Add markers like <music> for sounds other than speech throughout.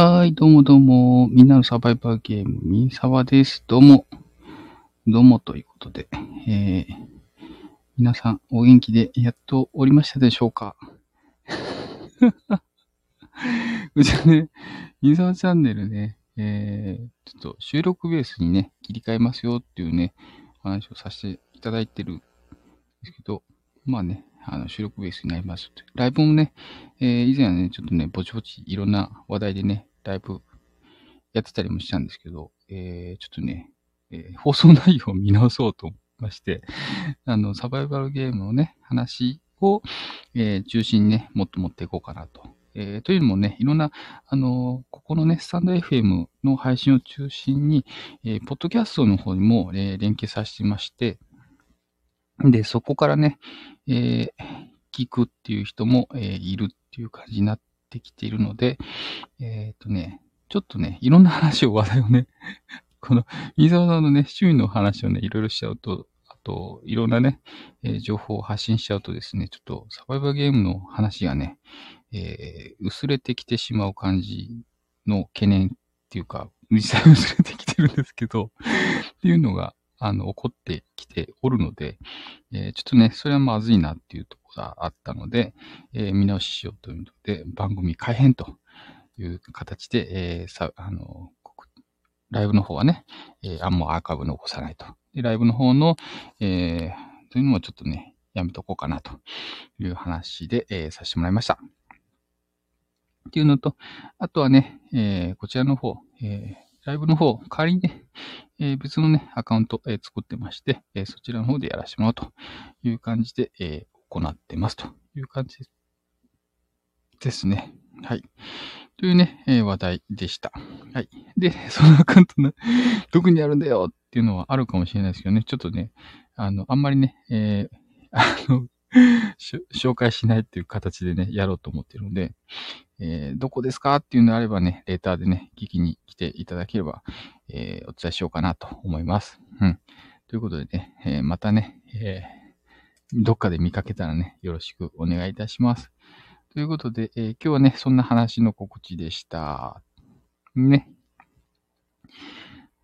はーい、どうもどうも。みんなのサバイバーゲーム、ミンサワです。どうも。どうもということで、えー、皆さんお元気でやっとおりましたでしょうか？<laughs> うちはね、ミンサワチャンネルね、えー、ちょっと収録ベースにね、切り替えますよっていうね、話をさせていただいてるんですけど、まあね、あの収録ベースになります。ライブもね、えー以前はね、ちょっとね、ぼちぼちいろんな話題でね、ライブやってたりもしたんですけど、えーちょっとね、えー放送内容を見直そうと思いまして、<laughs> あの、サバイバルゲームのね、話を、えー中心にね、もっと持っていこうかなと。えーというのもね、いろんな、あのここのね、スタンド FM の配信を中心に、えーポッドキャストの方にも、えー連携させてまして、で、そこからね、えー聞くっていう人も、えーいるっていう感じになってきているので、えっ、とね、ちょっとね、いろんな話を、話題をね、<laughs> この、飯沢さんのね、趣味の話をね、いろいろしちゃうと、あと、いろんなね、えー情報を発信しちゃうとですね、ちょっとサバイバーゲームの話がね、えー薄れてきてしまう感じの懸念っていうか、実際薄れてきてるんですけど、っていうのが、あの、起こってきておるので、えーちょっとね、それはまずいなっていうところがあったので、えー見直ししようというので、番組改編という形で、えーさ、あの、ライブの方はね、えあ、もうアーカイブ残さないと。で、ライブの方の、えというのもちょっとね、やめとこうかなという話で、えさせてもらいました。っていうのと、あとはね、えこちらの方、えライブの方、代わりにね、えー別のね、アカウント、えー作ってまして、えーそちらの方でやらせてもらうという感じで、え行ってますという感じですね。はい。というね、え話題でした。はい。で、<laughs> そのアカウントね、<laughs> どこにあるんだよっていうのはあるかもしれないですけどね、ちょっとね、あの、あんまりね、えあの、<laughs> 紹介しないっていう形でね、やろうと思ってるので、えーどこですかっていうのであればね、レーターでね、聞きに来ていただければ、えーお伝えしようかなと思います。うん。ということでね、えーまたね、えどっかで見かけたらね、よろしくお願いいたします。ということで、え今日はね、そんな話の告知でした。ね。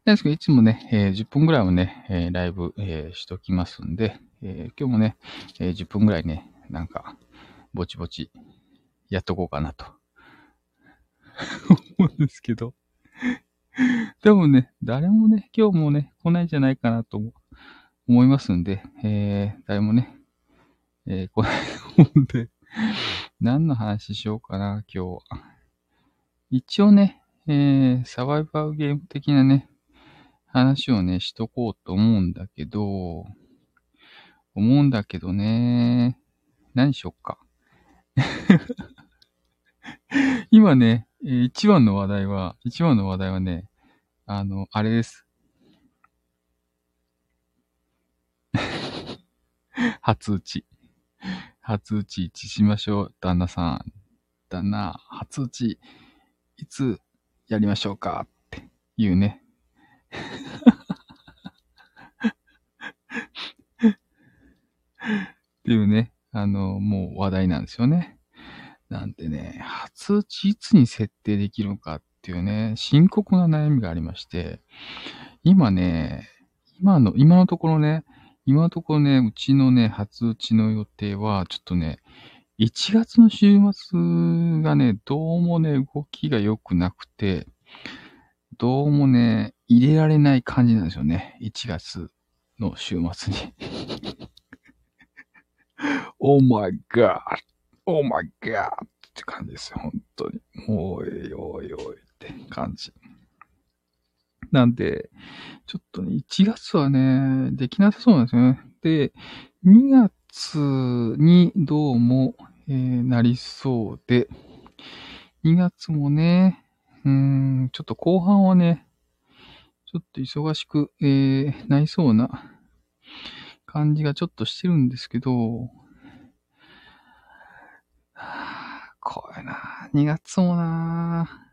なんですけど、いつもね、えー10分ぐらいはね、えーライブ、えーしときますんで、え今日もね、え10分ぐらいね、なんか、ぼちぼちやっとこうかなと <laughs> 思うんですけど。多分ね、誰もね、今日もね、来ないんじゃないかなと思いますんで、え、誰もね、えー、来ないと思うんで、何の話しようかな、今日は。一応ね、え、サバイバーゲーム的なね、話をね、しとこうと思うんだけど、思うんだけどね、何しよっか。<laughs> 今ね、一番の話題は、一番の話題はね、あの、あれです。<laughs> 初打ち。初打ち、一致しましょう、旦那さん。旦那、初打ち、いつやりましょうか？っていうね。っていうね、あの、もう話題なんですよね。なんてね、初打ちいつに設定できるのかっていうね、深刻な悩みがありまして、今ね、今の、今のところね、今のところね、うちのね、初打ちの予定は、ちょっとね、1月の週末がね、どうもね、動きが良くなくて、どうもね、入れられない感じなんですよね。1月の週末に。<laughs> oh my god! Oh my god! って感じですよ、本当に。おいおいおいって感じ。なんで、ちょっとね、1月はね、できなさそうなんですよね。で、2月にどうも、えーなりそうで、2月もね、うん、ちょっと後半はね、ちょっと忙しく、えーなりそうな感じがちょっとしてるんですけど、はあ怖いな。2月もな。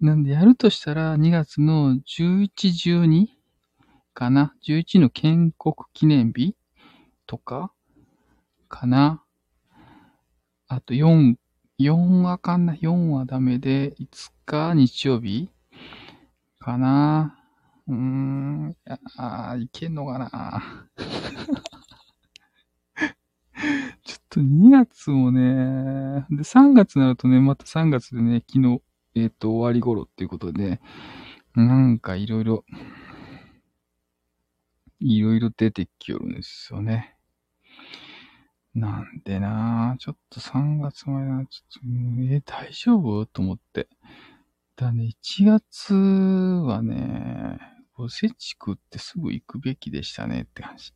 なんでやるとしたら2月の11、12かな ?11 の建国記念日とかかな？あと4 4はかんな？4はダメで、5日日曜日？かな？うーん、あいけんのかな？<laughs> ちょっと2月もね、で、3月になるとね、また3月でね、昨日、えっ、ー、と、終わり頃っていうことで、なんかいろいろ、いろいろ出てきよるんですよね。なんでなぁちょっと3月前な、ちょっと、え、大丈夫？と思って。だね、1月はね、おせち食ってすぐ行くべきでしたねって話。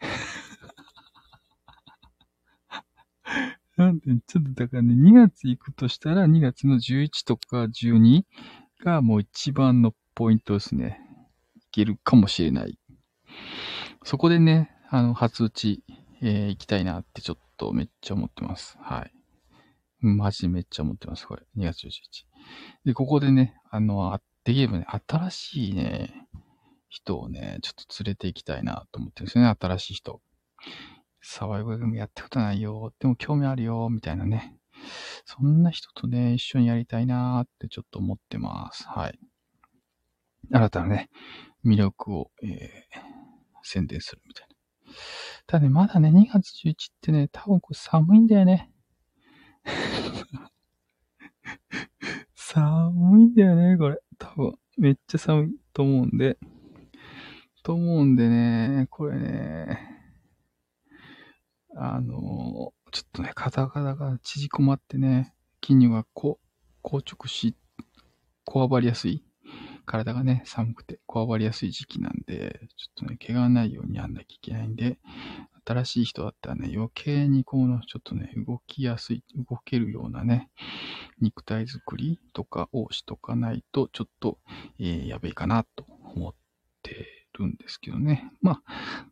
<laughs> なんで、ちょっとだからね、2月行くとしたら2月の11とか12がもう一番のポイントですね。いけるかもしれない。そこでね、あの、初打ち、えー、行きたいなってちょっとめっちゃ思ってます。はい。マジめっちゃ思ってます、これ。2月11日。で、ここでね、あのあ、できればね、新しいね、人をね、ちょっと連れて行きたいなと思ってるんですよね、新しい人。サバイバルゲームやったことないよ、でも興味あるよ、みたいなね。そんな人とね、一緒にやりたいなーってちょっと思ってます。はい。新たなね、魅力を、えー、宣伝するみたいな。ただね、まだね、2月11ってね、多分これ寒いんだよね。<laughs> 寒いんだよね、これ。多分。めっちゃ寒いと思うんで。と思うんでね、これね、あの、ちょっとね、肩肩が縮こまってね、筋肉がこ硬直し、こわばりやすい。体がね、寒くてこわばりやすい時期なんで、ちょっとね、怪我ないようにやんなきゃいけないんで、新しい人だったらね、余計にこの、ちょっとね、動きやすい、動けるようなね、肉体作りとかをしとかないと、ちょっと、えー、やべえかなと思ってるんですけどね。ま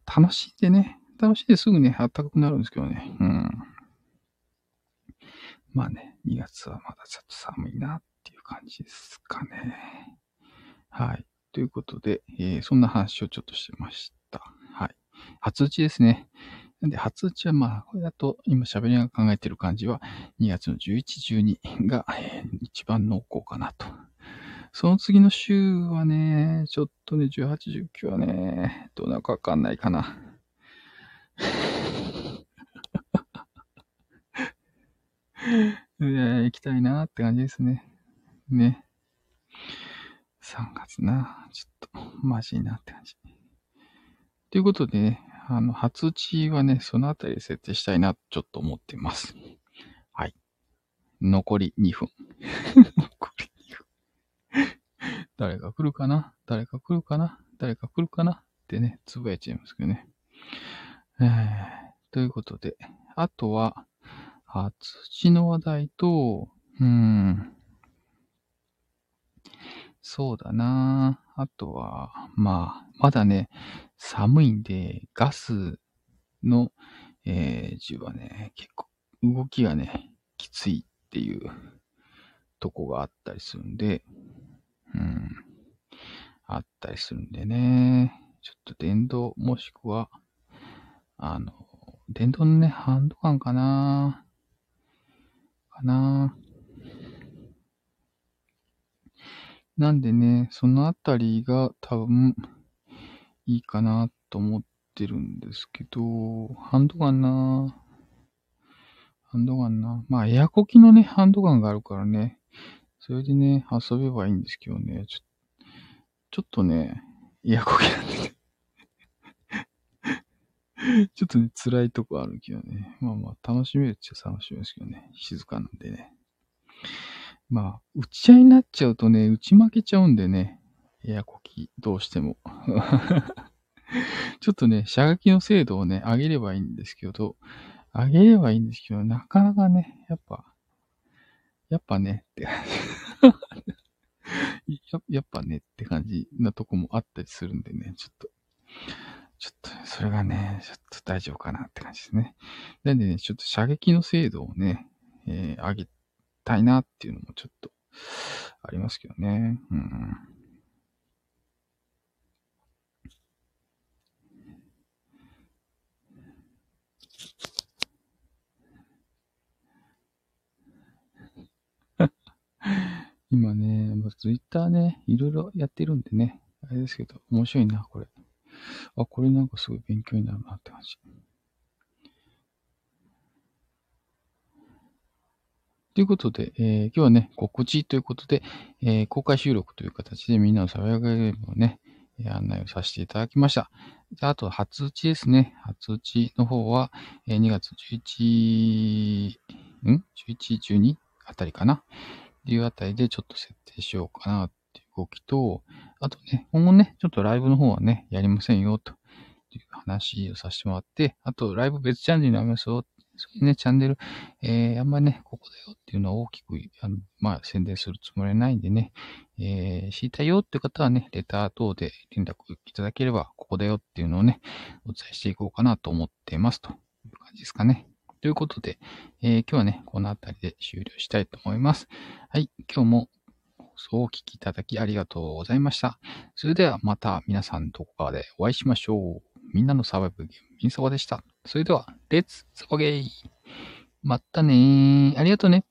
あ、楽しいでね、楽しいですぐね、暖かくなるんですけどね。うん。まあね、2月はまだちょっと寒いなっていう感じですかね。はい。ということで、えー、そんな話をちょっとしてました。はい。初打ちですね。なんで、初打ちはまあ、これだと、今喋りながら考えてる感じは、2月の11、12が、えー、一番濃厚かなと。その次の週はね、ちょっとね、18、19はね、どうなるかわかんないかな。<laughs> いや、行きたいなって感じですね。ね。3月な。ちょっと、マジいなって感じ。ということでね、あの、初打ちはね、そのあたりで設定したいな、ちょっと思ってます。はい。残り2分。<laughs> 残り2分。誰が来るかな？誰が来るかな？誰が来るかな？ってね、つぶやいちゃいますけどね。えー、ということで、あとは、初打ちの話題と、うーん、そうだな。あとは、まあ、まだね、寒いんで、ガスの、えー、銃はね、結構動きがね、きついっていうとこがあったりするんで、うん、あったりするんでね、ちょっと電動もしくは、あの、電動のね、ハンドガンかな。かな。なんでね、そのあたりが多分いいかなと思ってるんですけど、ハンドガンなハンドガンな。まあ、エアコキのね、ハンドガンがあるからね、それでね、遊べばいいんですけどね、ちょちょっとね、エアコキなんで <laughs> ちょっとね、辛いとこあるけどね。まあまあ、楽しめるっちゃ楽しめるんですけどね。静かなんでね。まあ、打ち合いになっちゃうとね、打ち負けちゃうんでね、エアコキ、どうしても。<laughs> ちょっとね、射撃の精度をね、上げればいいんですけど、上げればいいんですけど、なかなかね、やっぱ、やっぱね、って感じや。<laughs> やっぱねって感じなとこもあったりするんでね、ちょっと、ちょっと、それがね、ちょっと大丈夫かなって感じですね。なんでね、ちょっと射撃の精度をね、えー、上げたいなっていうのもちょっとありますけどね。うん。<laughs> 今ね、ツイッターね、いろいろやってるんでね、あれですけど、面白いな、これ。あ、これなんかすごい勉強になるなって感じ。ということで、えー、今日はね、告知ということで、えー、公開収録という形でみんなの爽やかゲームをね、案内をさせていただきました。あ、と、初打ちですね。初打ちの方は、えー、2月11、ん ?11、12あたりかな？っていうあたりでちょっと設定しようかなっていう動きと、あとね、今後ね、ちょっとライブの方はね、やりませんよという話をさせてもらって、あと、ライブ別チャンネルになりますよそういうね、チャンネル、えー、あんまりね、ここだよっていうのを大きく、あのまあ、宣伝するつもりはないんでね、えー、知りたいよって方はね、レター等で連絡いただければ、ここだよっていうのをね、お伝えしていこうかなと思っていますという感じですかね。ということで、えー、今日はね、この辺りで終了したいと思います。はい、今日も放送をお聞きいただきありがとうございました。それではまた皆さんどこかでお会いしましょう。みんなのサバイブゲーム、ミンサワでした。それでは、レッツサバゲーまたねー。ありがとうね。